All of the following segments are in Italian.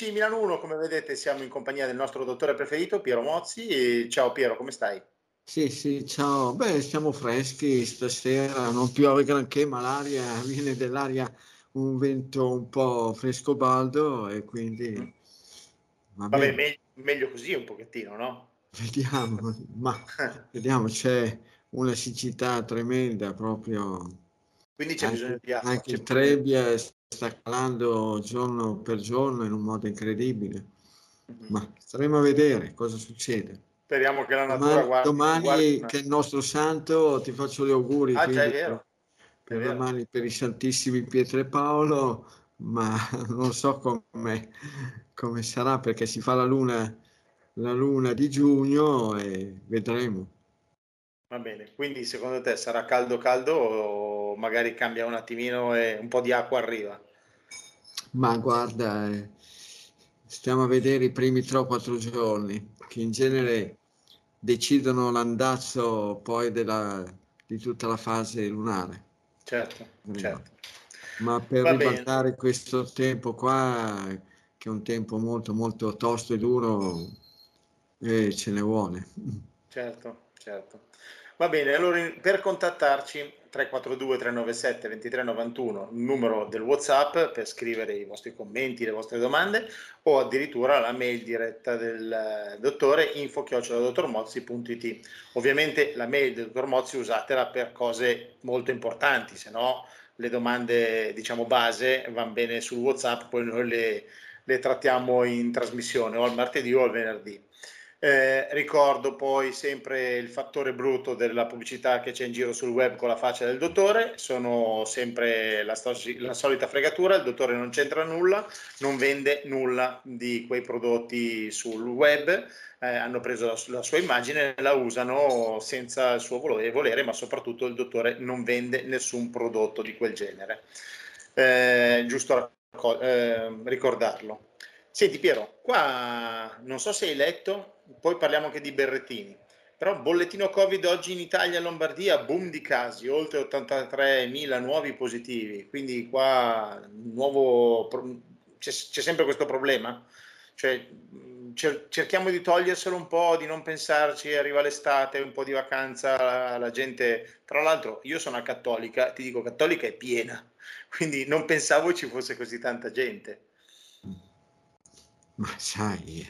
amici di Milano 1, come vedete siamo in compagnia del nostro dottore preferito Piero Mozzi. Ciao Piero, come stai? Sì, sì, ciao. Beh, siamo freschi stasera, non piove granché, ma l'aria viene dell'aria un vento un po' fresco baldo e quindi... Mm. Va Vabbè, me- meglio così un pochettino, no? Vediamo, ma vediamo, c'è una siccità tremenda proprio. Quindi c'è anche, bisogno di acqua. Anche Trebbia sta calando giorno per giorno in un modo incredibile. Mm-hmm. Ma staremo a vedere cosa succede. Speriamo che la natura domani, guardi. Domani guardi che è il nostro santo, ti faccio gli auguri. Ah, vero. Per, per domani per i Santissimi Pietro e Paolo, ma non so come, come sarà perché si fa la luna, la luna di giugno e vedremo. Va bene, quindi secondo te sarà caldo caldo o magari cambia un attimino e un po' di acqua arriva? Ma guarda, eh, stiamo a vedere i primi 3-4 giorni, che in genere decidono l'andazzo poi della, di tutta la fase lunare. Certo, certo. Ma per Va ribaltare bene. questo tempo qua, che è un tempo molto molto tosto e duro, eh, ce ne vuole. Certo, certo. Va bene, allora per contattarci 342 397 2391, numero del WhatsApp per scrivere i vostri commenti, le vostre domande o addirittura la mail diretta del eh, dottore info-dottormozzi.it. Ovviamente la mail del dottor Mozzi usatela per cose molto importanti, se no le domande diciamo base vanno bene sul WhatsApp, poi noi le, le trattiamo in trasmissione o al martedì o al venerdì. Eh, ricordo poi sempre il fattore brutto della pubblicità che c'è in giro sul web con la faccia del dottore, sono sempre la, la solita fregatura, il dottore non c'entra nulla, non vende nulla di quei prodotti sul web, eh, hanno preso la, la, sua immagine e la usano senza il suo volere, ma soprattutto il dottore non vende nessun prodotto di quel genere. Eh, giusto eh, ricordarlo. Senti Piero, qua non so se hai letto, poi parliamo anche di Berrettini, però bollettino Covid oggi in Italia e Lombardia, boom di casi, oltre 83.000 nuovi positivi, quindi qua nuovo, c'è, c'è sempre questo problema, cioè cerchiamo di toglierselo un po', di non pensarci, arriva l'estate, un po' di vacanza, la gente, tra l'altro io sono cattolica, ti dico cattolica è piena, quindi non pensavo ci fosse così tanta gente. Ma sai,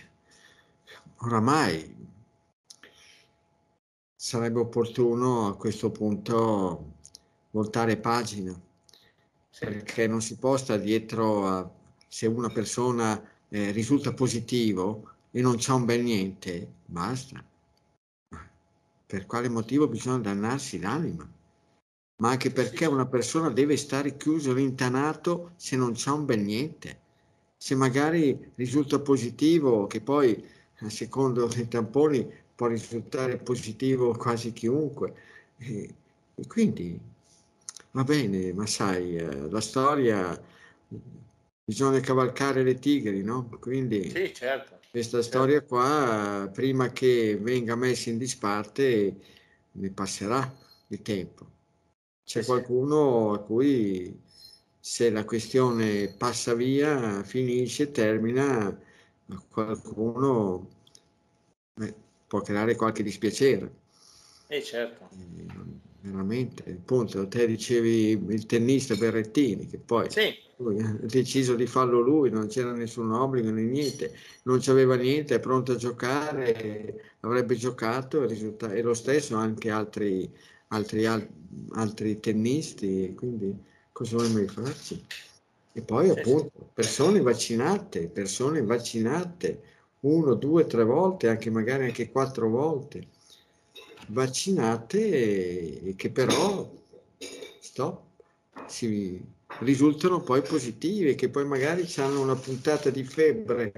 oramai sarebbe opportuno a questo punto voltare pagina, perché non si può stare dietro a se una persona eh, risulta positivo e non c'è un bel niente, basta. Per quale motivo bisogna dannarsi l'anima? Ma anche perché una persona deve stare chiuso, rintanato, se non c'è un bel niente se magari risulta positivo, che poi secondo i tamponi può risultare positivo quasi chiunque. E, e quindi va bene, ma sai, eh, la storia bisogna cavalcare le tigri, no? Quindi sì, certo, questa certo. storia qua, prima che venga messa in disparte, ne passerà il tempo. C'è qualcuno a cui se la questione passa via, finisce, termina, qualcuno può creare qualche dispiacere. Eh certo. Eh, veramente, appunto, te dicevi il tennista Berrettini, che poi sì. ha deciso di farlo lui, non c'era nessun obbligo né niente, non c'aveva niente, è pronto a giocare, avrebbe giocato e lo stesso anche altri, altri, altri tennisti, quindi cosa vogliamo farci? E poi appunto persone vaccinate, persone vaccinate uno, due, tre volte, anche magari anche quattro volte, vaccinate e che però stop, si risultano poi positive, che poi magari hanno una puntata di febbre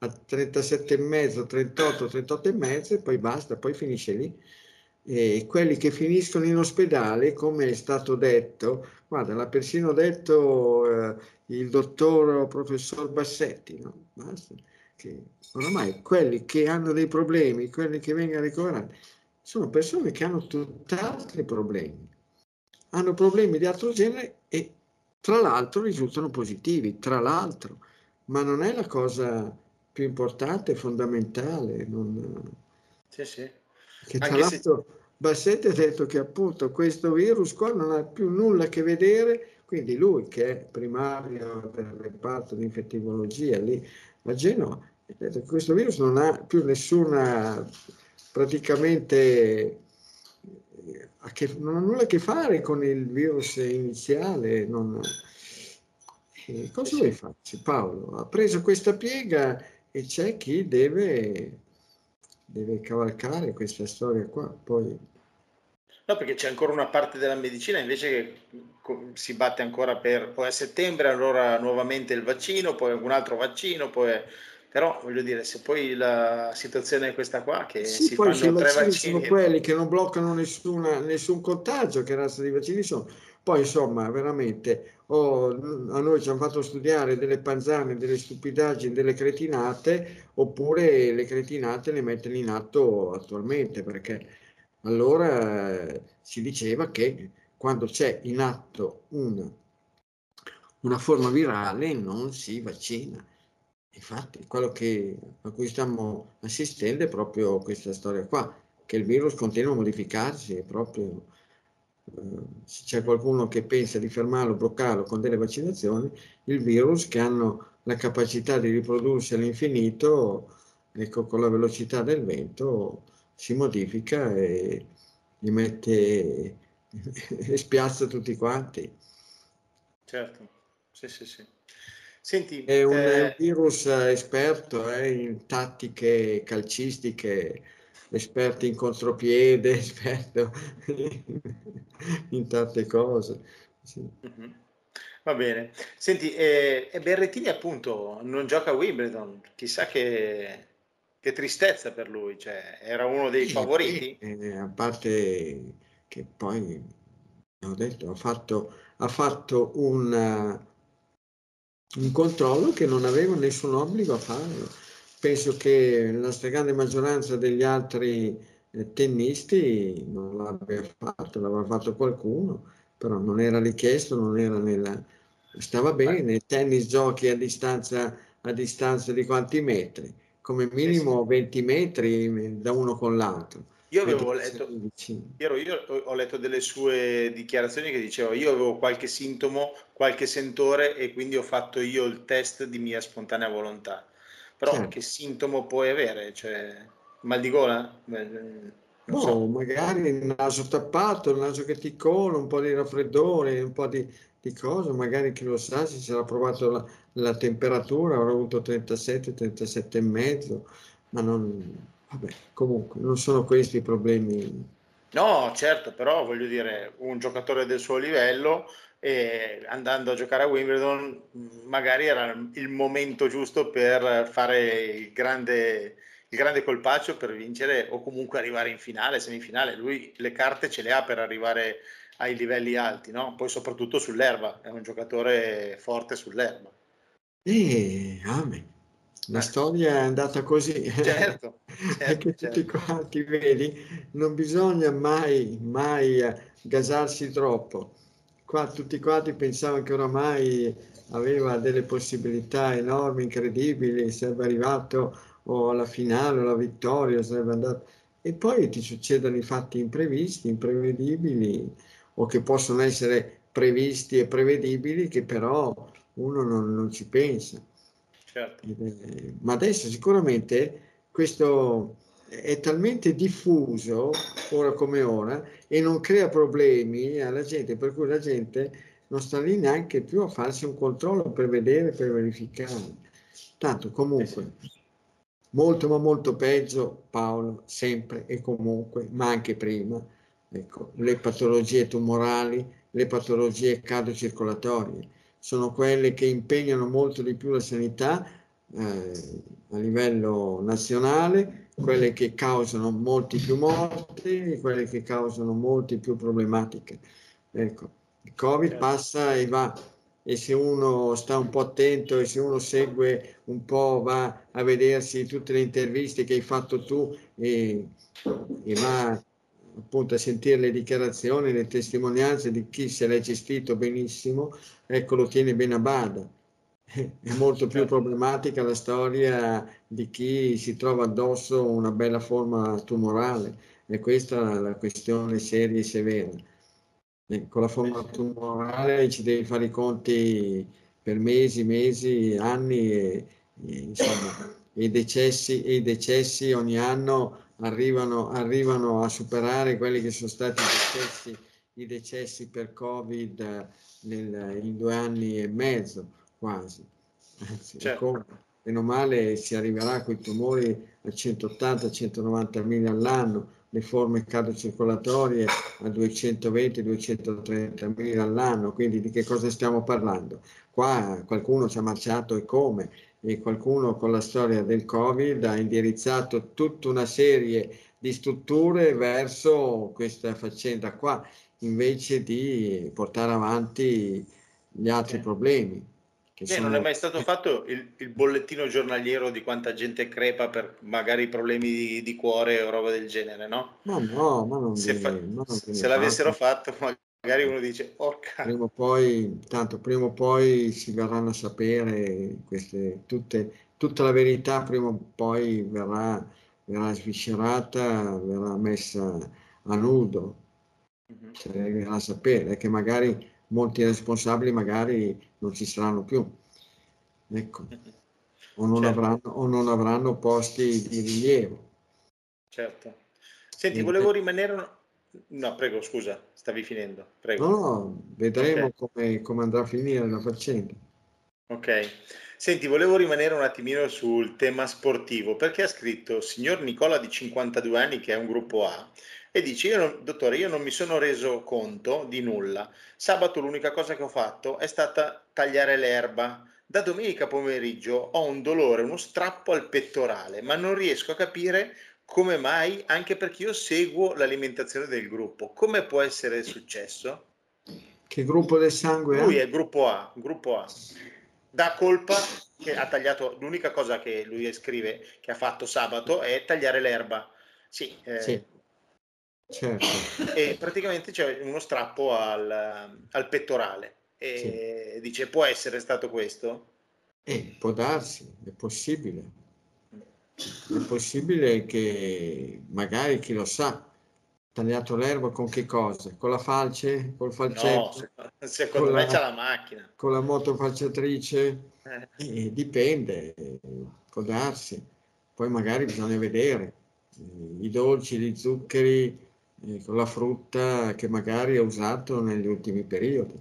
a 37,5, 38, 38,5 e poi basta, poi finisce lì e quelli che finiscono in ospedale, come è stato detto, guarda, l'ha persino detto eh, il dottor professor Bassetti, no? Basta, che ormai quelli che hanno dei problemi, quelli che vengono ricoverati, sono persone che hanno tutt'altri problemi, hanno problemi di altro genere e tra l'altro risultano positivi, tra l'altro. ma non è la cosa più importante, fondamentale. Non... Sì, sì. Che tra l'altro se... Bassetti ha detto che appunto questo virus qua non ha più nulla a che vedere, quindi lui che è primario del reparto di infettivologia lì a Genova, ha detto che questo virus non ha più nessuna praticamente che, non ha nulla a che fare con il virus iniziale. Non, cosa vuoi farci Paolo? Ha preso questa piega e c'è chi deve, deve cavalcare questa storia qua. Poi... No, perché c'è ancora una parte della medicina invece che si batte ancora per poi a settembre, allora nuovamente il vaccino, poi un altro vaccino, poi però voglio dire, se poi la situazione è questa qua, che sì, si poi fanno tre vaccini... sono quelli che non bloccano nessuna, nessun contagio, che razza di vaccini sono. Poi insomma, veramente, oh, a noi ci hanno fatto studiare delle panzane, delle stupidaggini, delle cretinate, oppure le cretinate le mettono in atto attualmente, perché allora eh, si diceva che quando c'è in atto una, una forma virale non si vaccina. Infatti, quello che, a cui stiamo assistendo è proprio questa storia qua, che il virus continua a modificarsi, è proprio, se c'è qualcuno che pensa di fermarlo, bloccarlo con delle vaccinazioni, il virus che hanno la capacità di riprodursi all'infinito, ecco, con la velocità del vento, si modifica e li mette e spiazza tutti quanti. Certo, sì, sì, sì. Senti, è un eh... virus esperto eh, in tattiche calcistiche, esperto in contropiede, esperto in tante cose. Sì. Mm-hmm. Va bene. Senti, eh, Berrettini appunto non gioca a Wimbledon, chissà che, che tristezza per lui, cioè, era uno dei favoriti. Eh, a parte che poi, ho detto, ha fatto, ha fatto un un controllo che non aveva nessun obbligo a farlo. Penso che la stragrande maggioranza degli altri eh, tennisti non l'abbia fatto, l'avrà fatto qualcuno, però non era richiesto, non era nella... stava bene, tennis giochi a distanza, a distanza di quanti metri? Come minimo 20 metri da uno con l'altro. Io avevo letto, Piero, io ho letto delle sue dichiarazioni che diceva io avevo qualche sintomo, qualche sentore e quindi ho fatto io il test di mia spontanea volontà. Però certo. che sintomo puoi avere? Cioè, mal di gola? Non no, so. magari il naso tappato, il naso che ti cola, un po' di raffreddore, un po' di, di cose, magari chi lo sa, se c'era provato la, la temperatura, avrà avuto 37, 37 e mezzo, ma non, Vabbè, comunque, non sono questi i problemi. No, certo, però voglio dire, un giocatore del suo livello e andando a giocare a Wimbledon magari era il momento giusto per fare il grande, il grande colpaccio per vincere o comunque arrivare in finale, semifinale. Lui le carte ce le ha per arrivare ai livelli alti, no? Poi soprattutto sull'erba, è un giocatore forte sull'erba. Eh, amen. La storia è andata così. Certo, certo tutti certo. quanti, vedi, non bisogna mai, mai gasarsi troppo. Qua tutti quanti pensavano che oramai aveva delle possibilità enormi, incredibili, sarebbe arrivato o alla finale o alla vittoria, sarebbe andato... E poi ti succedono i fatti imprevisti, imprevedibili, o che possono essere previsti e prevedibili, che però uno non, non ci pensa. Certo. Eh, ma adesso sicuramente questo è talmente diffuso ora come ora e non crea problemi alla gente, per cui la gente non sta lì neanche più a farsi un controllo per vedere, per verificare. Tanto comunque, molto ma molto peggio Paolo, sempre e comunque, ma anche prima, ecco, le patologie tumorali, le patologie cardiocircolatorie sono quelle che impegnano molto di più la sanità eh, a livello nazionale, quelle che causano molti più morti, quelle che causano molte più problematiche. Ecco, il Covid certo. passa e va e se uno sta un po' attento e se uno segue un po', va a vedersi tutte le interviste che hai fatto tu e, e va appunto a sentire le dichiarazioni, le testimonianze di chi se l'è gestito benissimo, ecco lo tiene bene a bada. È molto più certo. problematica la storia di chi si trova addosso una bella forma tumorale e questa è la questione seria e severa. E con la forma tumorale ci devi fare i conti per mesi, mesi, anni e, e insomma i decessi, i decessi ogni anno arrivano, arrivano a superare quelli che sono stati i decessi, i decessi per Covid nel, in due anni e mezzo quasi. Anzi, certo. meno male si arriverà con i tumori a 180-190 mila all'anno, le forme cardiocircolatorie a 220-230 mila all'anno, quindi di che cosa stiamo parlando? Qua qualcuno ci ha marciato e come, e qualcuno con la storia del Covid ha indirizzato tutta una serie di strutture verso questa faccenda qua, invece di portare avanti gli altri problemi. Che sono... Non è mai stato fatto il, il, bollettino giornaliero di quanta gente crepa per magari problemi di, di cuore o roba del genere, no? Ma no, ma non se, fa... non se l'avessero fatto, magari uno dice, porca. Prima o poi, tanto prima o poi si verranno a sapere queste, tutte, tutta la verità, prima o poi verrà, verrà sviscerata, verrà messa a nudo. Mm-hmm. Si verrà a sapere che magari molti responsabili magari non ci saranno più. Ecco. O non, certo. avranno, o non avranno posti di rilievo. Certo. Senti, volevo rimanere... No, prego, scusa, stavi finendo. Prego. No, no vedremo okay. come, come andrà a finire la faccenda. Ok. Senti, volevo rimanere un attimino sul tema sportivo, perché ha scritto signor Nicola di 52 anni, che è un gruppo A, e dice, io non, dottore, io non mi sono reso conto di nulla. Sabato l'unica cosa che ho fatto è stata tagliare l'erba. Da domenica pomeriggio ho un dolore, uno strappo al pettorale, ma non riesco a capire come mai, anche perché io seguo l'alimentazione del gruppo. Come può essere successo? Che gruppo del sangue Lui è gruppo A, gruppo A. Da colpa che ha tagliato, l'unica cosa che lui scrive che ha fatto sabato è tagliare l'erba. Sì, eh, sì. Certo. E praticamente c'è uno strappo al, al pettorale. E sì. dice: Può essere stato questo? Eh, può darsi, è possibile. È possibile che magari chi lo sa, tagliato l'erba con che cosa? Con la falce? Col falcetto? No, secondo me la, c'è la macchina. Con la motofalciatrice? Eh. Eh, dipende, può darsi. Poi magari bisogna vedere i dolci, gli zuccheri, con la frutta che magari ha usato negli ultimi periodi.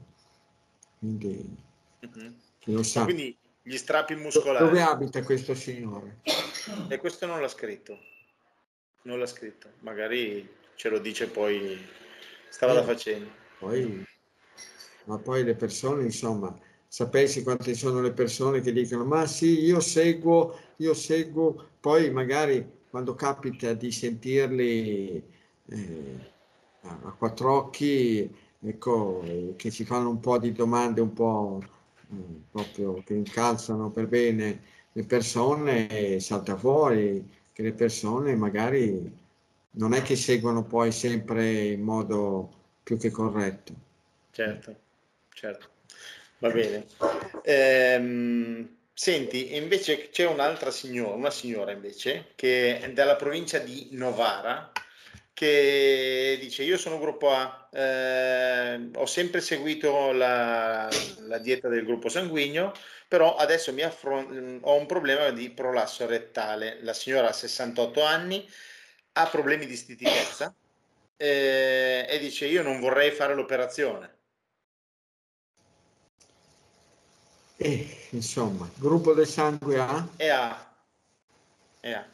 Quindi, mm-hmm. lo sa. Quindi gli strappi muscolari. Dove abita questo signore? E questo non l'ha scritto. Non l'ha scritto. Magari ce lo dice poi strada eh, facendo. Poi, ma poi le persone, insomma, sapessi quante sono le persone che dicono ma sì, io seguo, io seguo, poi magari quando capita di sentirli eh, a quattro occhi, ecco, che ci fanno un po' di domande un po' eh, proprio che incalzano per bene le persone e salta fuori che le persone magari non è che seguono poi sempre in modo più che corretto. Certo, certo. Va bene. Ehm, senti, invece c'è un'altra signora, una signora invece, che è dalla provincia di Novara, che dice io sono gruppo A, eh, ho sempre seguito la, la, dieta del gruppo sanguigno, però adesso mi affron- ho un problema di prolasso rettale. La signora ha 68 anni, ha problemi di stitichezza eh, e dice io non vorrei fare l'operazione. Eh, insomma, gruppo del sangue A? È A. È A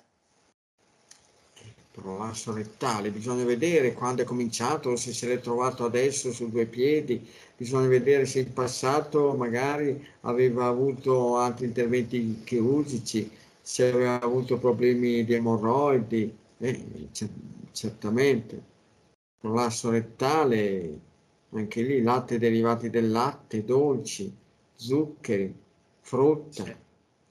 prolasso rettale, bisogna vedere quando è cominciato, se se l'è trovato adesso su due piedi, bisogna vedere se in passato magari aveva avuto altri interventi chirurgici, se aveva avuto problemi di emorroidi, eh, certamente. Prolasso rettale, anche lì latte derivati del latte, dolci, zuccheri, frutta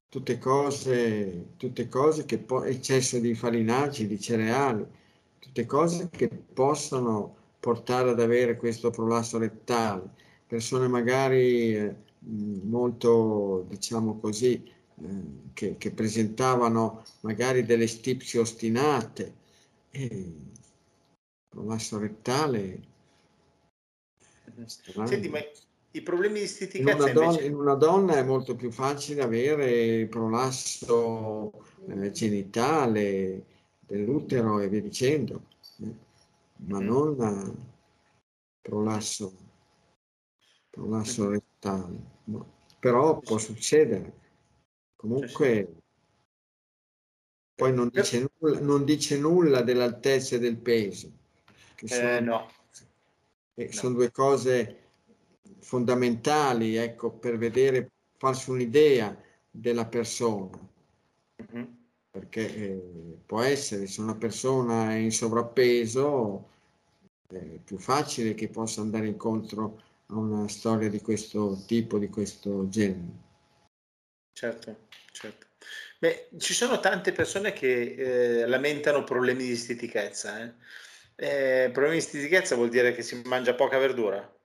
tutte cose, tutte cose che po- eccesso di farinaggi, di cereali, tutte cose che possono portare ad avere questo prolasso rettale. Persone magari eh, molto, diciamo così, eh, che, che, presentavano magari delle stipsi ostinate. E prolasso rettale. Senti, ma i problemi di stitichezza in una, invece... in una donna è molto più facile avere il prolasso eh, genitale dell'utero e via dicendo, eh, ma mm. non prolasso, prolasso mm. rettale. No. Però può succedere. Comunque poi non dice nulla, non dice nulla dell'altezza e del peso. Che eh, sono, eh, no. No. sono due cose fondamentali, ecco, per vedere, farsi un'idea della persona. Mm-hmm. Perché eh, può essere, se una persona è in sovrappeso, è più facile che possa andare incontro a una storia di questo tipo, di questo genere. Certo, certo. Beh, ci sono tante persone che eh, lamentano problemi di stitichezza. Eh. Eh, problemi di stitichezza vuol dire che si mangia poca verdura?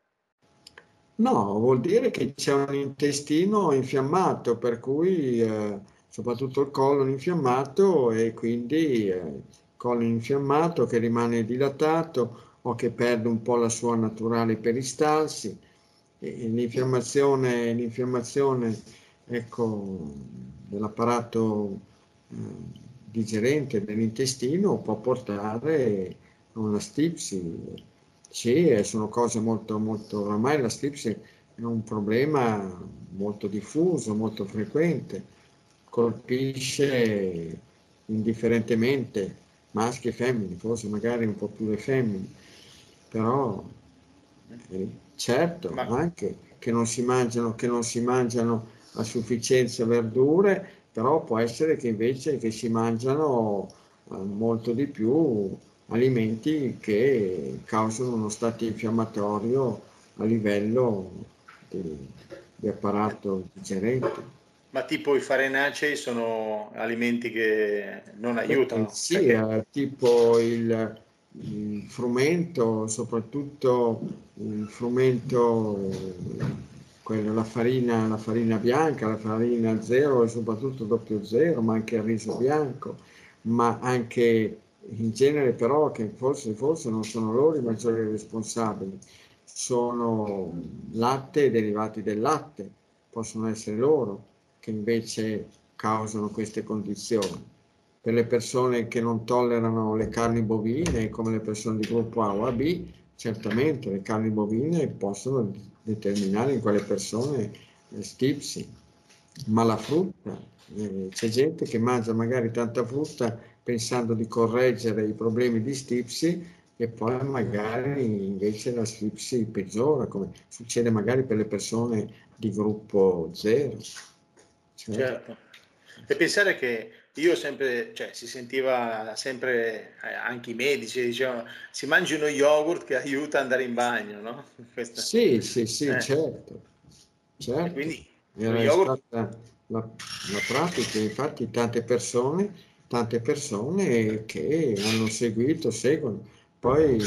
No, vuol dire che c'è un intestino infiammato, per cui eh, soprattutto il colon infiammato e quindi eh, colon infiammato che rimane dilatato o che perde un po' la sua naturale peristalsi. L'infiammazione, l'infiammazione ecco, dell'apparato eh, digerente dell'intestino può portare a una stipsi sì, sono cose molto, molto, ormai la stipsi è un problema molto diffuso, molto frequente, colpisce indifferentemente maschi e femmine, forse magari un po' più le femmine, però eh, certo Ma... anche che non, si mangiano, che non si mangiano a sufficienza verdure, però può essere che invece che si mangiano eh, molto di più alimenti che causano uno stato infiammatorio a livello di, di apparato digerente. Ma tipo i farinacei sono alimenti che non aiutano? Eh, sì, perché... eh, tipo il, il, frumento, soprattutto il frumento, quello, la, farina, la farina bianca, la farina zero e soprattutto doppio zero, ma anche il riso bianco, ma anche in genere però che forse, forse non sono loro i maggiori responsabili, sono latte e derivati del latte, possono essere loro che invece causano queste condizioni. Per le persone che non tollerano le carni bovine, come le persone di gruppo A o AB, certamente le carni bovine possono determinare in quelle persone stipsi, ma la frutta, eh, c'è gente che mangia magari tanta frutta pensando di correggere i problemi di stipsi e poi magari invece la stipsi peggiora, come succede magari per le persone di gruppo zero. Certo. certo. E pensare che io sempre, cioè si sentiva sempre, eh, anche i medici dicevano, si mangi uno yogurt che aiuta ad andare in bagno, no? Questa... Sì, sì, sì, eh. certo. certo. E quindi Era yogurt... stata la, la pratica, infatti tante persone tante persone che hanno seguito, seguono, poi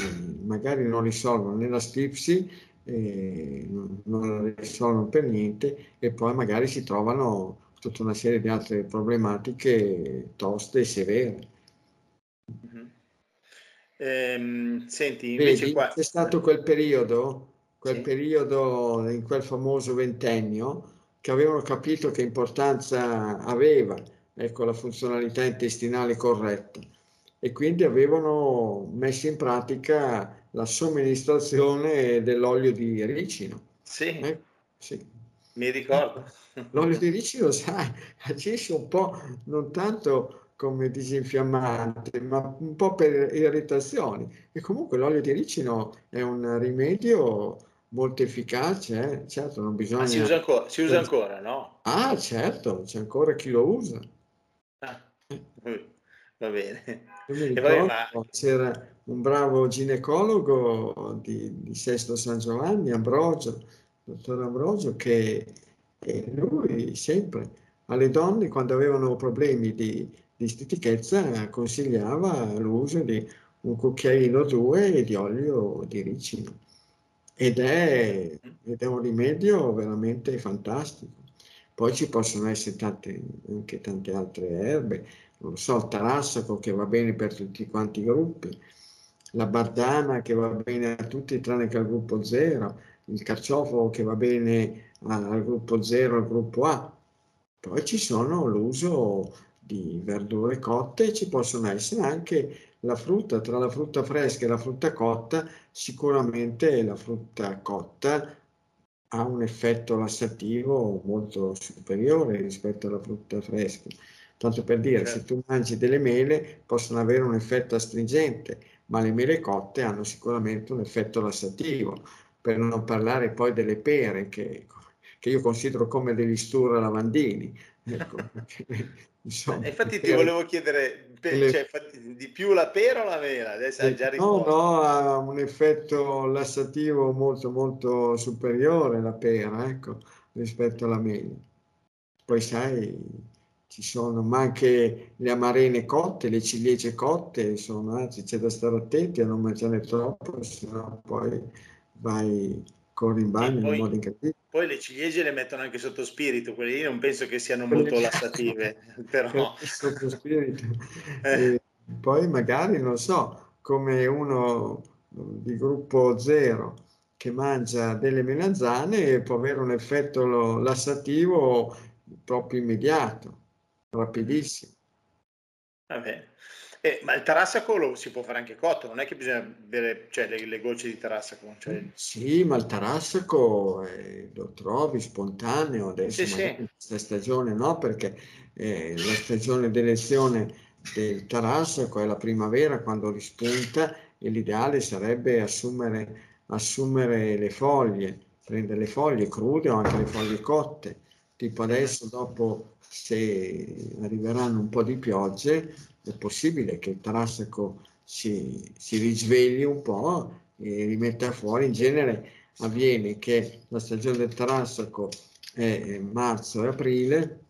magari non risolvono né la stipsi, eh, non la risolvono per niente e poi magari si trovano tutta una serie di altre problematiche toste e severe. Mm-hmm. Ehm, senti, invece Vedi, qua... C'è stato quel periodo, quel sì. periodo in quel famoso ventennio che avevano capito che importanza aveva ecco, la funzionalità intestinale corretta e quindi avevano messo in pratica la somministrazione dell'olio di ricino. Sì, eh? sì. mi ricordo. L'olio di ricino, sai, agisce un po' non tanto come disinfiammante, ma un po' per irritazioni. E comunque l'olio di ricino è un rimedio molto efficace, eh? certo non bisogna... Ma si usa ancora, si usa ancora no? Ah certo, c'è ancora chi lo usa. Va bene. Ricordo, ma... C'era un bravo ginecologo di, di, Sesto San Giovanni, Ambrogio, dottor Ambrogio, che lui sempre alle donne quando avevano problemi di, di stitichezza consigliava l'uso di un cucchiaino o due di olio di ricino. ed è, ed è un rimedio veramente fantastico. Poi ci possono essere tante, anche tante altre erbe, non so, il tarassaco che va bene per tutti quanti i gruppi, la bardana che va bene a tutti tranne che al gruppo 0, il carciofo che va bene al gruppo 0 al gruppo A. Poi ci sono l'uso di verdure cotte, ci possono essere anche la frutta, tra la frutta fresca e la frutta cotta, sicuramente la frutta cotta ha un effetto lassativo molto superiore rispetto alla frutta fresca. Tanto per dire, certo. se tu mangi delle mele possono avere un effetto astringente, ma le mele cotte hanno sicuramente un effetto lassativo, per non parlare poi delle pere che, che io considero come degli stura lavandini. Ecco, insomma, infatti ti volevo chiedere per, le... cioè, di più la pera o la mela? Adesso hai già risposto. No, no, ha un effetto lassativo molto molto superiore la pera, ecco, rispetto alla mela. Poi sai, ci sono, ma anche le amarene cotte, le ciliegie cotte, sono, anzi c'è da stare attenti a non mangiare troppo, sennò poi vai, corri in bagno in modo incredibile. Poi le ciliegie le mettono anche sotto spirito, quelle lì non penso che siano molto lassative, però... sotto spirito. Eh. poi magari, non so, come uno di gruppo zero che mangia delle melanzane può avere un effetto lassativo proprio immediato rapidissimo. Vabbè. Eh, ma il tarassaco lo si può fare anche cotto, non è che bisogna bere cioè, le, le, gocce di tarassaco. Cioè... Sì, ma il tarassaco eh, lo trovi spontaneo adesso, sì, sì. questa stagione no, perché eh, la stagione d'elezione del tarassaco è la primavera quando rispunta e l'ideale sarebbe assumere, assumere le foglie, prendere le foglie crude o anche le foglie cotte. Tipo adesso dopo se arriveranno un po' di piogge, è possibile che il Tarassaco si, si risvegli un po' e rimetta fuori. In genere avviene che la stagione del Tarassaco è marzo e aprile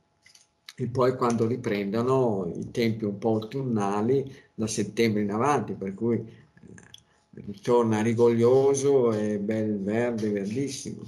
e poi quando riprendono i tempi un po' autunnali da settembre in avanti, per cui eh, ritorna rigoglioso e bel verde, verdissimo.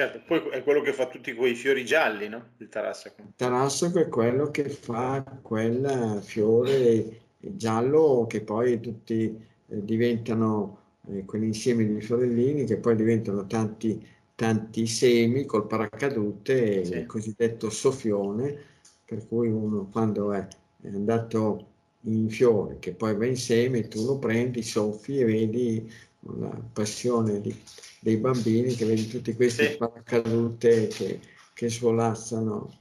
Certo, poi è quello che fa tutti quei fiori gialli, no? Il tarassaco. Il tarassaco è quello che fa quel fiore giallo che poi tutti eh, diventano eh, quell'insieme di fiorellini che poi diventano tanti, tanti semi col paracadute, sì. il cosiddetto soffione, per cui uno quando è, è andato in fiore, che poi va insieme, tu lo prendi, soffi e vedi la passione di, dei bambini che vedi tutti questi sì. paracadute che, che svolazzano.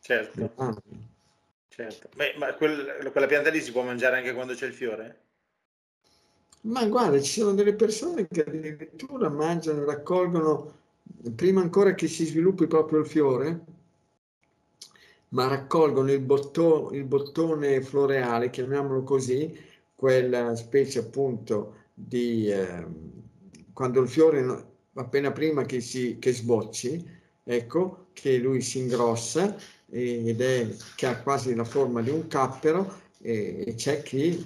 Certo. certo. Beh, ma quel, quella pianta lì si può mangiare anche quando c'è il fiore? Ma guarda, ci sono delle persone che addirittura mangiano, raccolgono, prima ancora che si sviluppi proprio il fiore, ma raccolgono il, botto, il bottone floreale, chiamiamolo così, quella specie appunto di eh, quando il fiore appena prima che, si, che sbocci, ecco che lui si ingrossa ed è che ha quasi la forma di un cappero e, e c'è chi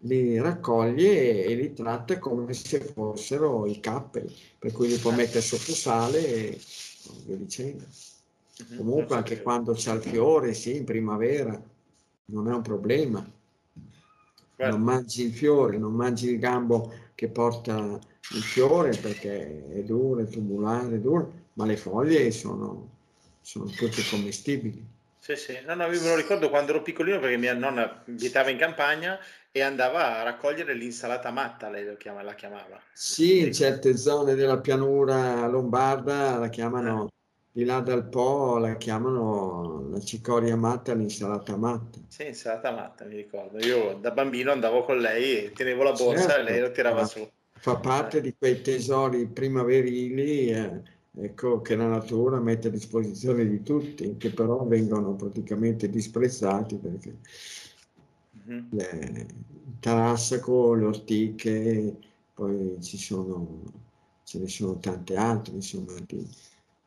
li raccoglie e, e, li tratta come se fossero i capperi, per cui li può mettere sotto sale e via dicendo. Mhm, Comunque anche quando c'è il fiore, sì, in primavera, non è un problema non mangi il fiore, non mangi il gambo che porta il fiore perché è duro, è tubulare, è duro, ma le foglie sono, sono tutte commestibili. Sì, sì, no, no, io me lo ricordo quando ero piccolino perché mia nonna abitava in campagna e andava a raccogliere l'insalata matta, lei lo chiama, la chiamava. Sì, in certe zone della pianura lombarda la chiamano di là dal Po la chiamano la cicoria matta, l'insalata matta. Sì, insalata matta, mi ricordo. Io da bambino andavo con lei e tenevo la borsa certo, e lei lo tirava fa, su. Fa parte eh. di quei tesori primaverili eh, ecco, che la natura mette a disposizione di tutti, che però vengono praticamente disprezzati perché mm-hmm. le, il tarassaco, le ortiche, poi ci sono, ce ne sono tante altre, insomma, di,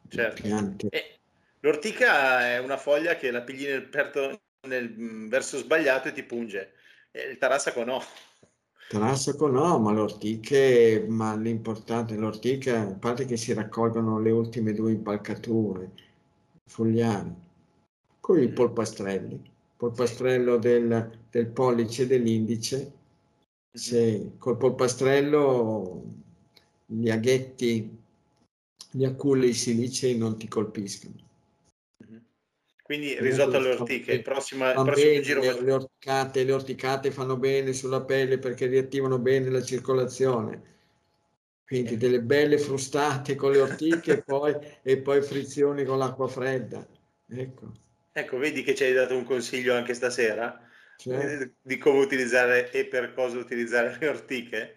Certo. E l'ortica è una foglia che la pigli nel, perto, nel mm, verso sbagliato e ti punge. E il tarassaco no. Tarassaco no, ma le ortiche, ma l'importante, le ortiche, a parte che si raccolgono le ultime due impalcature fogliari, con i polpastrelli, polpastrello del, del pollice e dell'indice, se col polpastrello gli aghetti, gli aculi silicei non ti colpiscono. Quindi risotto alle ortiche, il prossimo, il prossimo bene, giro... Le, le, orticate, le orticate fanno bene sulla pelle perché riattivano bene la circolazione. Quindi delle belle frustate con le ortiche e, poi, e poi frizioni con l'acqua fredda. Ecco. ecco, vedi che ci hai dato un consiglio anche stasera certo. di come utilizzare e per cosa utilizzare le ortiche.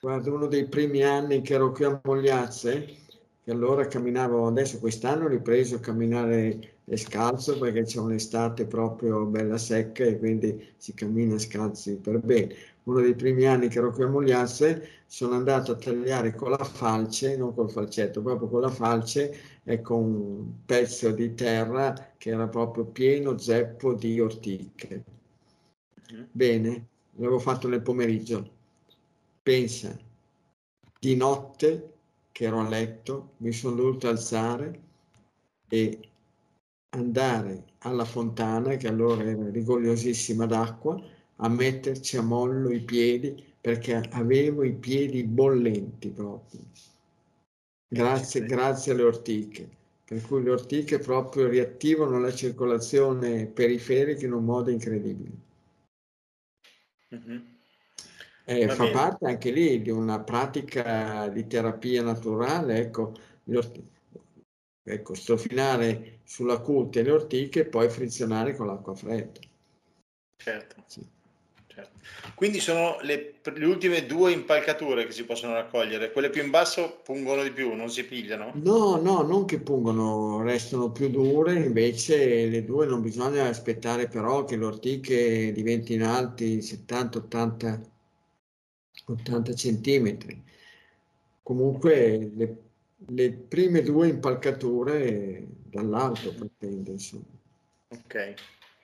Guarda, uno dei primi anni che ero qui a Mogliazze, che allora camminavo, adesso quest'anno ho ripreso a camminare scalzo perché c'è un'estate proprio bella secca e quindi si cammina scalzi per bene. Uno dei primi anni che ero qui a Mogliasse sono andato a tagliare con la falce, non col falcetto, proprio con la falce e con un pezzo di terra che era proprio pieno zeppo di ortiche. Mm-hmm. Bene, l'avevo fatto nel pomeriggio. Pensa, di notte che ero a letto, mi sono dovuto alzare e andare alla fontana, che allora era rigogliosissima d'acqua, a metterci a mollo i piedi perché avevo i piedi bollenti proprio. Grazie, grazie alle ortiche, per cui le ortiche proprio riattivano la circolazione periferica in un modo incredibile. Mm-hmm. Eh, fa parte anche lì di una pratica di terapia naturale, ecco, ecco, strofinare sulla cutia le ortiche e poi frizionare con l'acqua fredda. Certo. Sì. certo. Quindi sono le, le, ultime due impalcature che si possono raccogliere, quelle più in basso pungono di più, non si pigliano? No, no, non che pungono, restano più dure, invece le due non bisogna aspettare però che le ortiche diventino alti 70-80 80 centimetri. Comunque le le prime due impalcature dall'alto pretende insomma. Ok,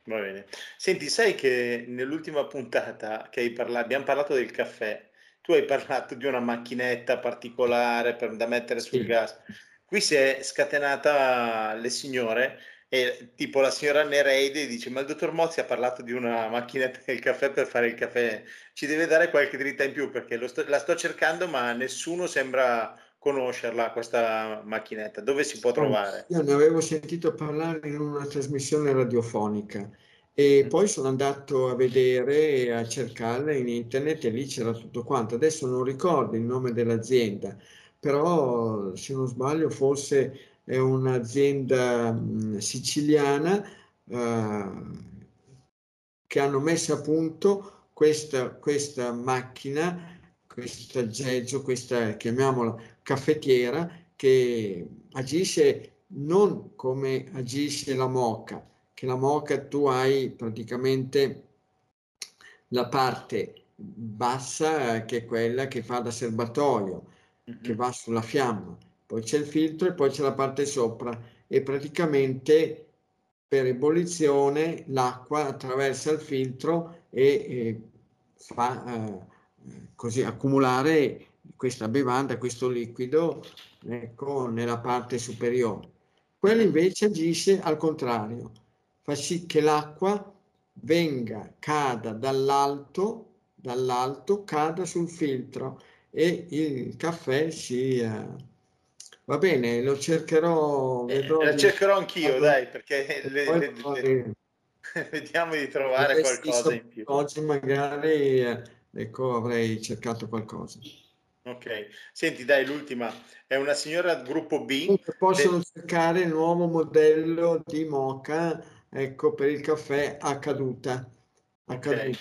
va bene. Senti, sai che nell'ultima puntata che hai parlato, abbiamo parlato del caffè, tu hai parlato di una macchinetta particolare per, da mettere sul sì. gas. Qui si è scatenata le signore e tipo la signora Nereide dice ma il dottor Mozzi ha parlato di una macchinetta del caffè per fare il caffè ci deve dare qualche dritta in più perché sto, la sto cercando ma nessuno sembra conoscerla questa macchinetta? Dove si può trovare? Io ne avevo sentito parlare in una trasmissione radiofonica e mm. poi sono andato a vedere e a cercarla in internet e lì c'era tutto quanto. Adesso non ricordo il nome dell'azienda, però se non sbaglio forse è un'azienda mm, siciliana eh, che hanno messo a punto questa, questa macchina questo aggeggio, questa chiamiamola caffettiera, che agisce non come agisce la moca, che la moca tu hai praticamente la parte bassa che è quella che fa da serbatoio, mm-hmm. che va sulla fiamma, poi c'è il filtro e poi c'è la parte sopra e praticamente per ebollizione l'acqua attraversa il filtro e, e fa eh, così accumulare questa bevanda, questo liquido ecco, nella parte superiore. Quello invece agisce al contrario, fa sì che l'acqua venga, cada dall'alto, dall'alto, cada sul filtro e il caffè si... Uh, va bene, lo cercherò. Eh, lo cercherò anch'io, dai, perché le, le, le, vediamo di trovare qualcosa in più. Oggi magari... Uh, ecco avrei cercato qualcosa. Ok, senti dai l'ultima, è una signora gruppo B. Possono de... cercare il nuovo modello di moca, ecco per il caffè a caduta. A okay.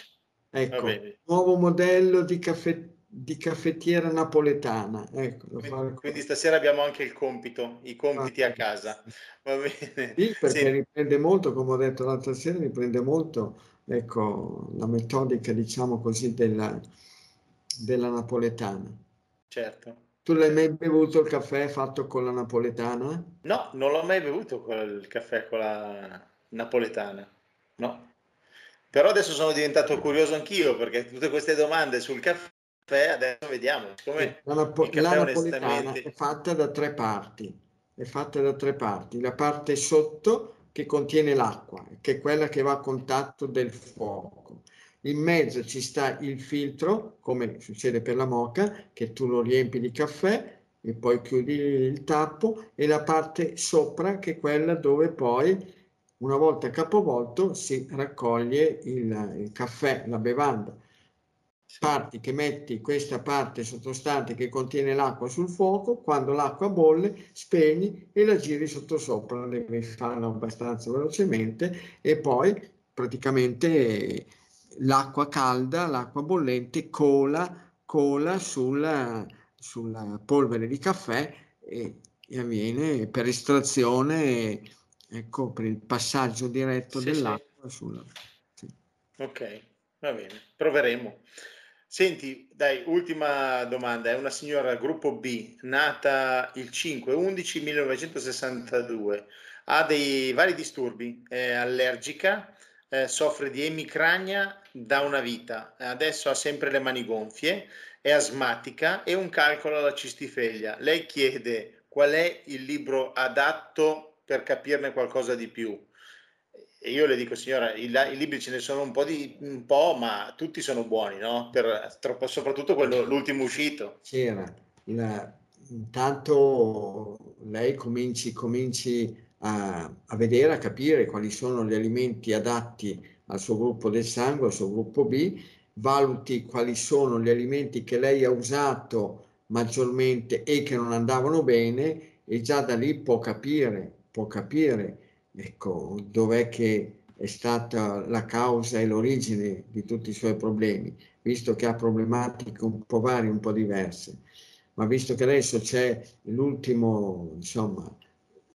Ecco, nuovo modello di, caffè, di caffettiera napoletana. Ecco, quindi, quindi, stasera abbiamo anche il compito, i compiti ah, a casa. Va bene. Sì, perché sì. riprende molto, come ho detto l'altra sera, riprende molto ecco, la metodica, diciamo così, della, della napoletana. Certo. Tu l'hai mai bevuto il caffè fatto con la napoletana? No, non l'ho mai bevuto il caffè con la napoletana. No. Però adesso sono diventato curioso anch'io perché tutte queste domande sul caffè adesso vediamo. Come la, la napoletana è fatta da tre parti. È fatta da tre parti. La parte sotto che contiene l'acqua, che è quella che va a contatto del fuoco. In mezzo ci sta il filtro, come succede per la moca, che tu lo riempi di caffè e poi chiudi il tappo e la parte sopra che è quella dove poi una volta capovolto si raccoglie il, il caffè, la bevanda. Parti che metti questa parte sottostante che contiene l'acqua sul fuoco, quando l'acqua bolle spegni e la giri sottosopra, devi farlo abbastanza velocemente e poi praticamente l'acqua calda, l'acqua bollente cola, cola sulla, sulla polvere di caffè e, e avviene per estrazione ecco, per il passaggio diretto sì, dell'acqua sì. sulla... Sì. Ok, va bene, proveremo. Senti, dai, ultima domanda, è una signora gruppo B, nata il 5-11-1962, ha dei vari disturbi, è allergica, eh, soffre di emicrania da una vita, adesso ha sempre le mani gonfie, è asmatica e un calcolo alla cistifeglia. Lei chiede qual è il libro adatto per capirne qualcosa di più. E io le dico, signora, i, i libri ce ne sono un po', di, un po', ma tutti sono buoni, no? Per, troppo, soprattutto quello, l'ultimo uscito. C'era. La, intanto lei cominci, cominci a, a, vedere, a capire quali sono gli alimenti adatti al suo gruppo del sangue, al suo gruppo B, valuti quali sono gli alimenti che lei ha usato maggiormente e che non andavano bene e già da lì può capire può capire ecco, dov'è che è stata la causa e l'origine di tutti i suoi problemi, visto che ha problematiche un po' varie, un po' diverse. Ma visto che adesso c'è l'ultimo, insomma,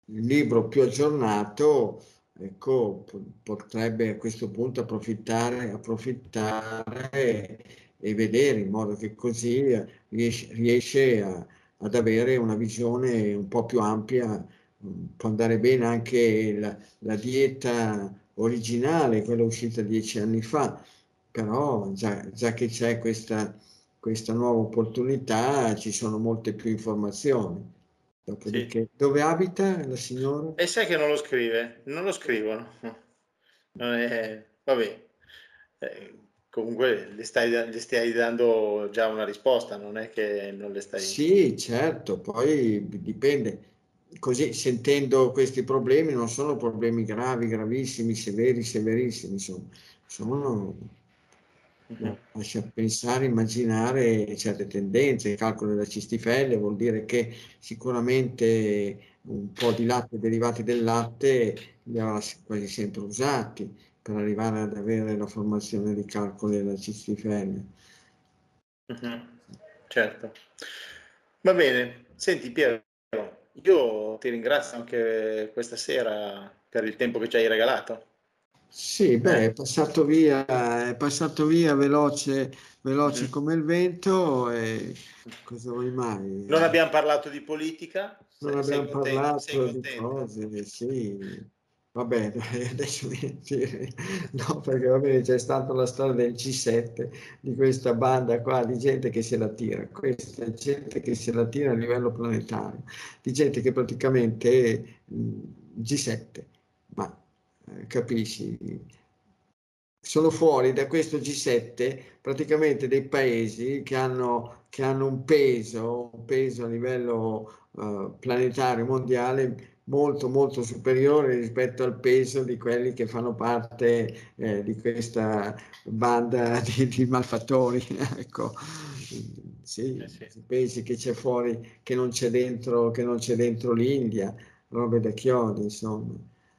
libro più aggiornato, ecco, potrebbe a questo punto approfittare, approfittare e vedere in modo che così riesce, riesce a, ad avere una visione un po' più ampia può andare bene anche la, la, dieta originale, quella uscita dieci anni fa, però già, già che c'è questa, questa, nuova opportunità ci sono molte più informazioni. Dopodiché, sì. dove abita la signora? E sai che non lo scrive, non lo scrivono. Non è, vabbè, eh, comunque le stai, le stai dando già una risposta, non è che non le stai... Sì, certo, poi dipende così sentendo questi problemi non sono problemi gravi, gravissimi, severi, severissimi, sono, sono uh-huh. lascia pensare, immaginare certe tendenze, il calcolo della cistifelle vuol dire che sicuramente un po' di latte derivati del latte li avrà quasi sempre usati per arrivare ad avere la formazione di calcoli della cistifelle. Uh-huh. Certo. Va bene. Senti Piero, io ti ringrazio anche questa sera per il tempo che ci hai regalato. Sì, beh, è passato via, è passato via veloce, veloce mm. come il vento e cosa vuoi mai? Non abbiamo parlato di politica? Non abbiamo parlato di cose, sì. Vabbè, adesso no, perché va bene, c'è stata la storia del G7, di questa banda qua di gente che se la tira, questa gente che se la tira a livello planetario, di gente che praticamente G7, ma eh, capisci, sono fuori da questo G7 praticamente dei paesi che hanno, che hanno un peso, un peso a livello uh, planetario mondiale molto molto superiore rispetto al peso di quelli che fanno parte eh, di questa banda di, di malfattori ecco sì, eh sì. pensi che c'è fuori che non c'è dentro che non c'è dentro l'India robe da chiodi insomma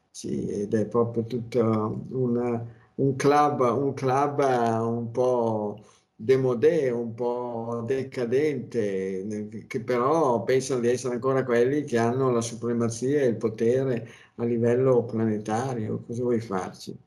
sì ed è proprio tutto una, un club un club un po' demodé, un po' decadente, che però pensano di essere ancora quelli che hanno la supremazia e il potere a livello planetario. Cosa vuoi farci?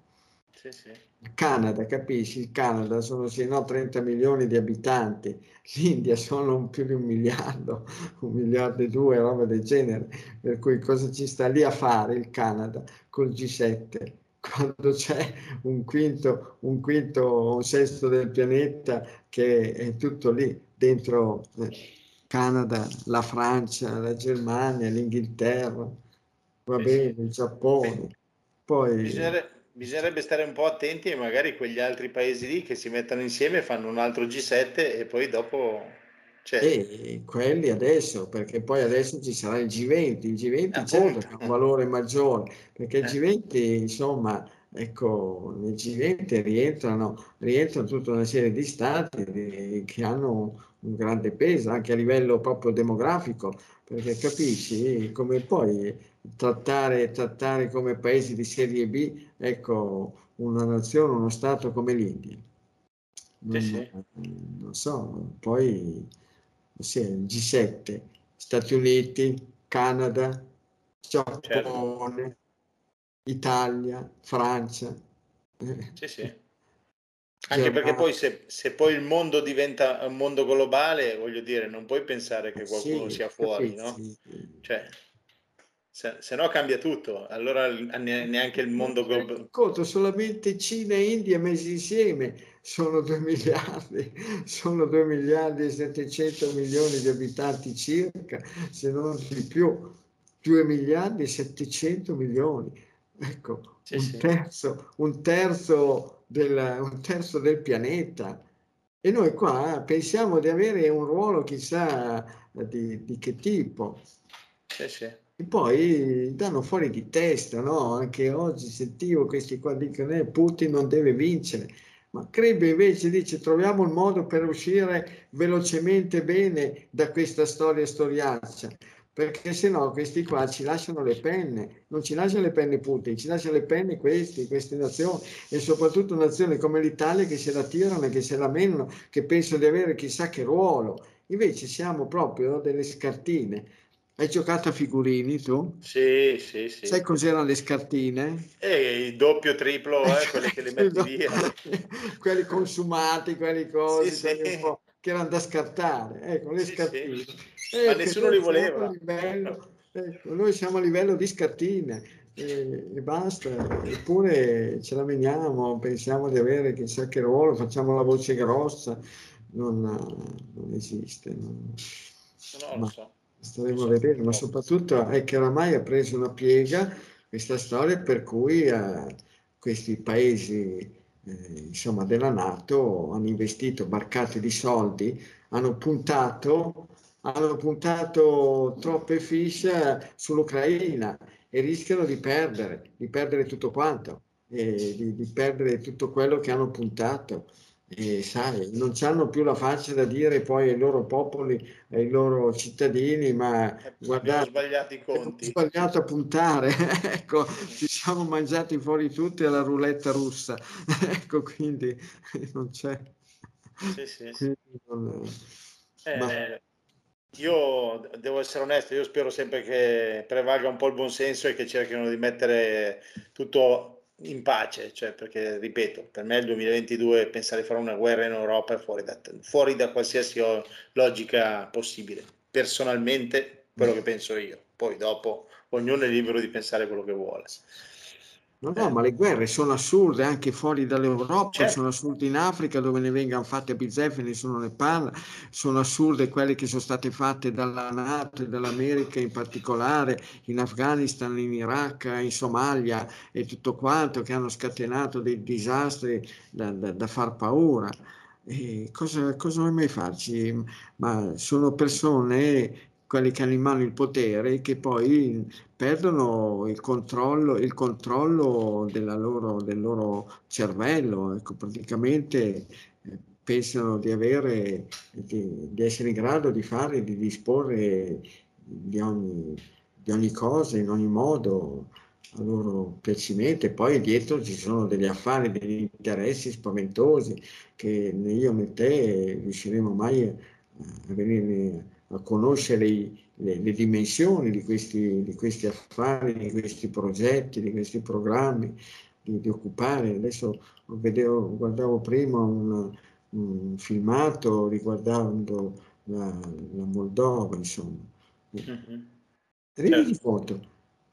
Sì, sì. Canada, capisci? Il Canada sono sì, no, 30 milioni di abitanti, l'India sono più di un miliardo, un miliardo e due, roba del genere. Per cui cosa ci sta lì a fare il Canada col G7? Quando c'è un quinto, un quinto, un sesto del pianeta che è tutto lì dentro eh, Canada, la Francia, la Germania, l'Inghilterra, va bene, il Giappone. Poi... Bisognerebbe, bisognerebbe stare un po' attenti e magari quegli altri paesi lì che si mettono insieme fanno un altro G7 e poi dopo Certo. E quelli adesso, perché poi adesso ci sarà il G20, il G20 certo che ha un valore maggiore, perché il eh. G20 insomma, ecco, nel G20 rientrano, rientrano tutta una serie di stati che hanno un grande peso anche a livello proprio demografico, perché capisci come poi trattare, trattare come paesi di serie B, ecco, una nazione, uno stato come l'India. Non, sì, sì. non so, poi G7, Stati Uniti, Canada, Giappone, certo. Italia, Francia. Sì, sì. Anche perché poi se, se, poi il mondo diventa un mondo globale, voglio dire, non puoi pensare che qualcuno sì, sia fuori, no? Cioè, se, se, no cambia tutto, allora neanche il mondo globale. Conto, solamente Cina e India messi insieme sono 2 miliardi, sono 2 miliardi e 700 milioni di abitanti circa, se non di più, 2 miliardi e 700 milioni. Ecco, sì, un, sì. Terzo, un, terzo del, un terzo del pianeta. E noi qua pensiamo di avere un ruolo chissà di, di che tipo. Sì, sì. E poi danno fuori di testa, no? Anche oggi sentivo questi qua dicono che eh, Putin non deve vincere. Ma Krebbe invece dice troviamo il modo per uscire velocemente bene da questa storia storiaccia, perché se no questi qua ci lasciano le penne, non ci lasciano le penne Putin, ci lasciano le penne questi, queste nazioni e soprattutto nazioni come l'Italia che se la tirano e che se la menano, che pensano di avere chissà che ruolo. Invece siamo proprio delle scartine hai giocato a figurini tu? Sì, sì, sì. Sai cos'erano le scartine? Eh, il doppio, triplo, eh, quelli che li metti via. quelli consumati, quelli cose, sì, sì. che erano da scartare. Ecco, le sì, scartine. Ecco, Ma nessuno li voleva. Livello, ecco, noi siamo a livello di scartine e, basta. Eppure ce la veniamo, pensiamo di avere chissà che ruolo, facciamo la voce grossa. Non, non esiste. Non... No, Ma... so staremo a vedere, ma soprattutto è che oramai ha preso una piega questa storia per cui eh, questi paesi eh, insomma, della Nato hanno investito barcate di soldi, hanno puntato, hanno puntato troppe fiche sull'Ucraina e rischiano di perdere, di perdere tutto quanto, di, di perdere tutto quello che hanno puntato e sai, non hanno più la faccia da dire poi ai loro popoli, ai loro cittadini, ma eh, guardate, sbagliato i conti. sbagliato a puntare, ecco, ci siamo mangiati fuori tutti alla roulette russa, ecco, quindi non c'è. Sì, sì, sì. Non... Eh, ma... Io devo essere onesto, io spero sempre che prevalga un po' il buonsenso e che cerchino di mettere tutto in pace, cioè perché ripeto, per me il 2022 pensare di fare una guerra in Europa è fuori da, fuori da qualsiasi logica possibile. Personalmente, quello che penso io. Poi dopo ognuno è libero di pensare quello che vuole. No, no, ma le guerre sono assurde anche fuori dall'Europa, certo. sono assurde in Africa dove ne vengano fatte a bizzeffe, nessuno ne parla, sono assurde quelle che sono state fatte dalla Nato e dall'America in particolare, in Afghanistan, in Iraq, in Somalia e tutto quanto, che hanno scatenato dei disastri da, da, da far paura. E cosa, cosa vuoi mai farci? Ma sono persone quelli che hanno in mano il potere che poi perdono il controllo, il controllo loro, del loro cervello, ecco, praticamente eh, pensano di, avere, di, di, essere in grado di fare, di disporre di ogni, di ogni cosa, in ogni modo a loro piacimento. E poi dietro ci sono degli affari, degli interessi spaventosi che né io né te riusciremo mai a, a venire a conoscere i, le, le, dimensioni di questi, di questi, affari, di questi progetti, di questi programmi, di, di occupare. Adesso vedevo, guardavo prima un, un filmato riguardando la, la, Moldova, insomma. Mm-hmm. Rendi certo. conto?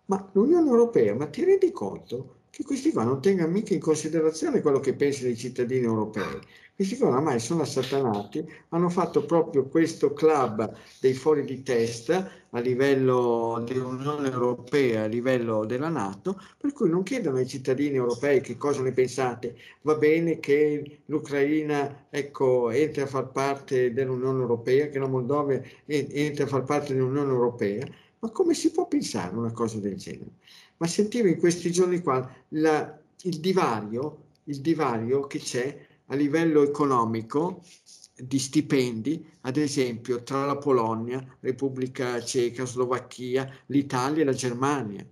Ma l'Unione Europea, ma ti rendi conto che questi qua non tengano mica in considerazione quello che pensano i cittadini europei. Questi qua oramai sono assatanati, hanno fatto proprio questo club dei fuori di testa a livello dell'Unione Europea, a livello della Nato, per cui non chiedono ai cittadini europei che cosa ne pensate. Va bene che l'Ucraina ecco, entri a far parte dell'Unione Europea, che la Moldova entri a far parte dell'Unione Europea, ma come si può pensare una cosa del genere? Ma sentivo in questi giorni qua la, il divario, il divario che c'è a livello economico di stipendi, ad esempio tra la Polonia, Repubblica Ceca, Slovacchia, l'Italia e la Germania.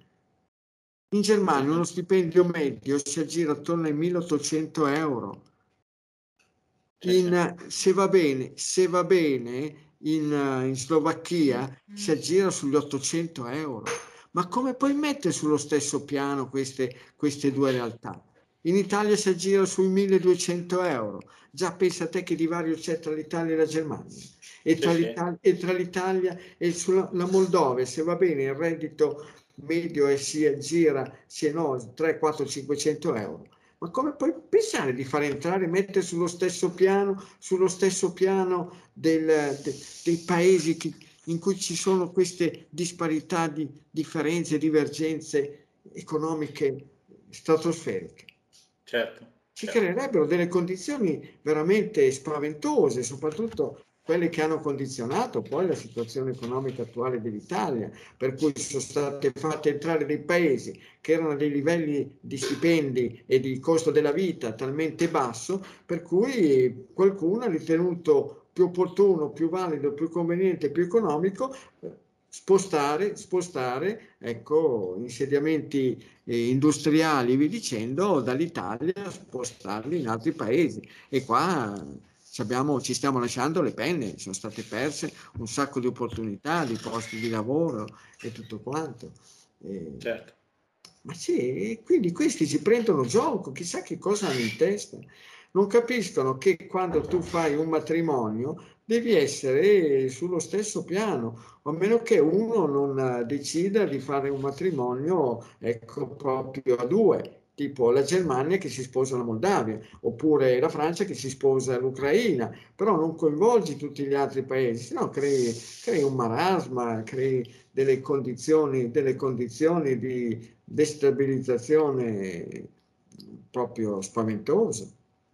In Germania uno stipendio medio si aggira attorno ai 1800 euro. In, se va bene, se va bene in, in Slovacchia si aggira sugli 800 euro. Ma come puoi mettere sullo stesso piano queste, queste due realtà? In Italia si aggira sui 1200 euro. Già pensa a te che divario c'è tra l'Italia e la Germania. E tra, l'Italia, e, tra l'Italia e sulla, la Moldova, se va bene, il reddito medio e si aggira, se no, 3, 4, 500 euro. Ma come puoi pensare di far entrare, mettere sullo stesso piano, sullo stesso piano del, de, dei paesi che, in cui ci sono queste disparità di differenze, divergenze economiche stratosferiche? Certo. Ci certo. creerebbero delle condizioni veramente spaventose, soprattutto quelle che hanno condizionato poi la situazione economica attuale dell'Italia, per cui sono state fatte entrare dei paesi che erano a dei livelli di stipendi e di costo della vita talmente basso, per cui qualcuno ha ritenuto più opportuno, più valido, più conveniente, più economico spostare, spostare ecco, insediamenti eh, industriali, vi dicendo, dall'Italia, spostarli in altri paesi. E qua abbiamo, ci stiamo lasciando le penne, sono state perse un sacco di opportunità, di posti di lavoro e tutto quanto. Eh, certo. Ma sì, quindi questi si prendono gioco, chissà che cosa hanno in testa. Non capiscono che quando tu fai un matrimonio devi essere sullo stesso piano, a meno che uno non decida di fare un matrimonio ecco, proprio a due, tipo la Germania che si sposa la Moldavia, oppure la Francia che si sposa l'Ucraina, però non coinvolgi tutti gli altri paesi, sennò crei, crei un marasma, crei delle condizioni, delle condizioni di destabilizzazione proprio spaventose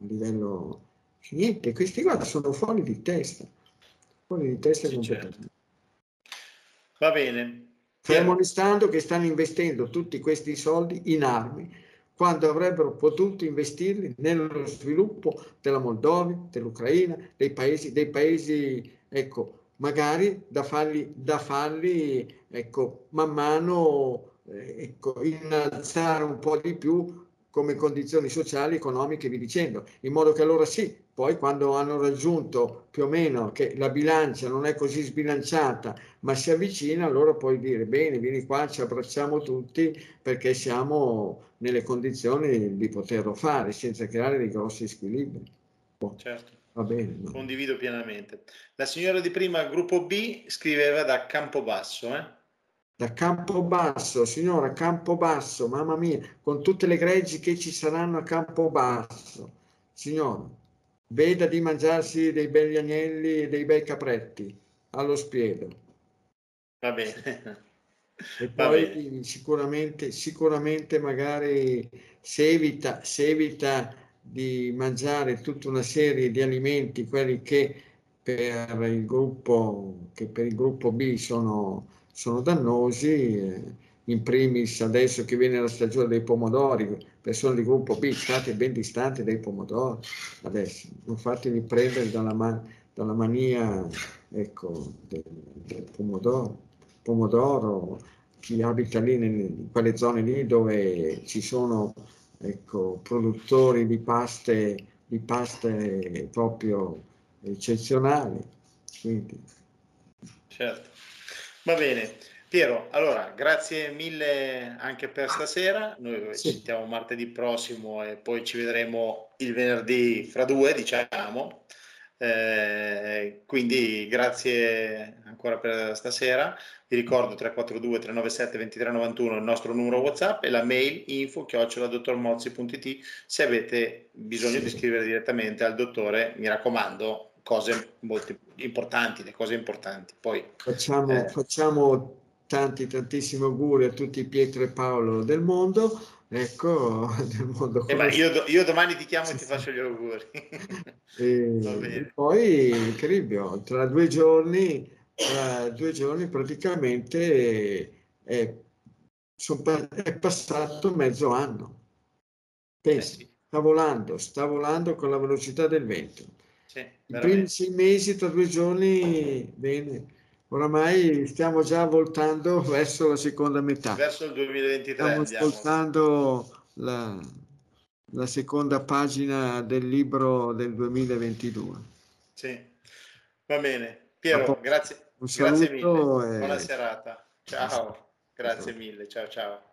a livello Niente, questi qua sono fuori di testa. Fuori di testa sì, certo. Va bene. Fermo restando che stanno investendo tutti questi soldi in armi quando avrebbero potuto investirli nello sviluppo della Moldova, dell'Ucraina, dei paesi, dei paesi ecco, magari da farli, da farli ecco, man mano eh, ecco, innalzare un po' di più come condizioni sociali, economiche vi dicendo, in modo che allora sì, poi quando hanno raggiunto più o meno che la bilancia non è così sbilanciata, ma si avvicina, allora puoi dire bene, vieni qua, ci abbracciamo tutti perché siamo nelle condizioni di poterlo fare senza creare dei grossi squilibri. Boh, certo. Va bene. No? Condivido pienamente. La signora di prima, gruppo B, scriveva da Campobasso, eh? Da Campobasso, signora Campobasso, mamma mia, con tutte le greggi che ci saranno a Campobasso, signora, veda di mangiarsi dei begli agnelli e dei bei capretti allo spiedo. Va bene. E poi bene. sicuramente, sicuramente magari se evita, se evita di mangiare tutta una serie di alimenti, quelli che per il gruppo, che per il gruppo B sono sono dannosi, in primis adesso che viene la stagione dei pomodori, persone di gruppo B, state ben distanti dai pomodori, adesso non fatevi prendere dalla, man- dalla mania ecco, del, del pomodoro. pomodoro. Chi abita lì in quelle zone lì dove ci sono ecco, produttori di paste, di paste proprio eccezionali. Quindi. Certo. Va bene. Piero, allora grazie mille anche per stasera. Noi sì. ci sentiamo martedì prossimo e poi ci vedremo il venerdì fra due, diciamo. Eh, quindi grazie ancora per stasera. Vi ricordo 342 397 2391 il nostro numero WhatsApp e la mail info chioccioladottormozzi.it se avete bisogno di scrivere direttamente al dottore, mi raccomando, cose molto importanti, le cose importanti. Poi facciamo, eh, facciamo tanti tantissimi auguri a tutti Pietro e Paolo del mondo. Ecco del mondo eh, io, io, domani ti chiamo e ti faccio gli auguri. E, poi Cribio tra due giorni tra due giorni praticamente è, è passato mezzo anno. Pensi eh sì. sta volando sta volando con la velocità del vento sì, i primi sei mesi tra due giorni bene oramai stiamo già voltando verso la seconda metà. Verso il 2023. Stiamo ascoltando la, la, seconda pagina del libro del 2022. Sì, va bene. Piero, grazie, grazie mille. E... Buona serata. Ciao, grazie mille. Ciao ciao.